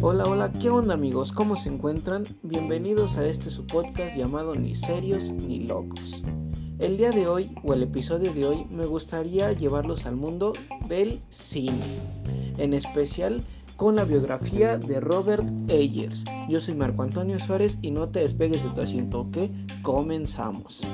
Hola, hola, ¿qué onda amigos? ¿Cómo se encuentran? Bienvenidos a este su podcast llamado Ni serios ni locos. El día de hoy, o el episodio de hoy, me gustaría llevarlos al mundo del cine, en especial con la biografía de Robert Ayers. Yo soy Marco Antonio Suárez y no te despegues de tu asiento, que comenzamos.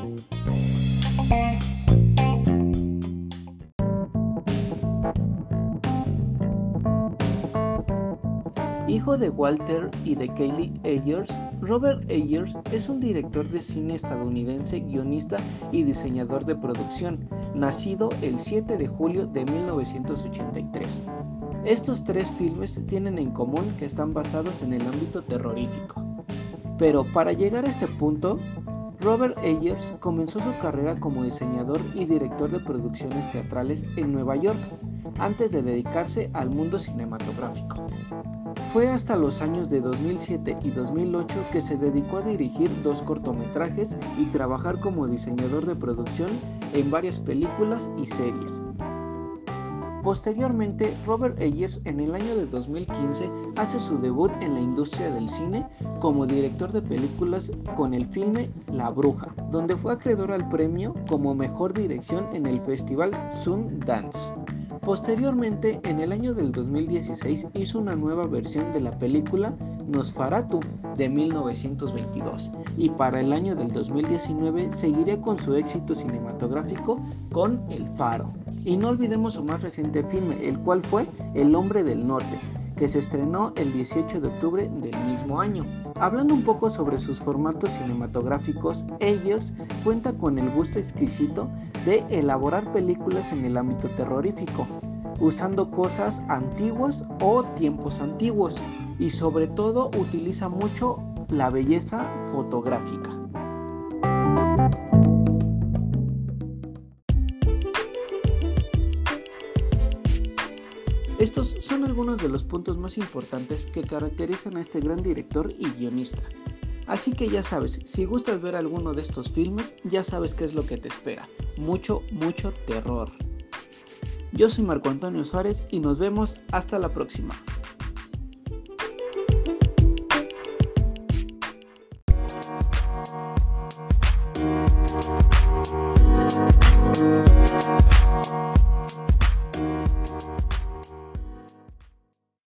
Hijo de Walter y de Kaylee Ayers, Robert Ayers es un director de cine estadounidense, guionista y diseñador de producción, nacido el 7 de julio de 1983. Estos tres filmes tienen en común que están basados en el ámbito terrorífico. Pero para llegar a este punto, Robert Ayers comenzó su carrera como diseñador y director de producciones teatrales en Nueva York, antes de dedicarse al mundo cinematográfico. Fue hasta los años de 2007 y 2008 que se dedicó a dirigir dos cortometrajes y trabajar como diseñador de producción en varias películas y series. Posteriormente, Robert Ayers en el año de 2015 hace su debut en la industria del cine como director de películas con el filme La Bruja, donde fue acreedor al premio como mejor dirección en el festival Sundance. Posteriormente, en el año del 2016 hizo una nueva versión de la película Nosferatu de 1922 y para el año del 2019 seguiría con su éxito cinematográfico con El Faro. Y no olvidemos su más reciente filme, el cual fue El Hombre del Norte, que se estrenó el 18 de octubre del mismo año. Hablando un poco sobre sus formatos cinematográficos, ellos cuenta con el gusto exquisito de elaborar películas en el ámbito terrorífico, usando cosas antiguas o tiempos antiguos, y sobre todo utiliza mucho la belleza fotográfica. Estos son algunos de los puntos más importantes que caracterizan a este gran director y guionista. Así que ya sabes, si gustas ver alguno de estos filmes, ya sabes qué es lo que te espera. Mucho, mucho terror. Yo soy Marco Antonio Suárez y nos vemos hasta la próxima.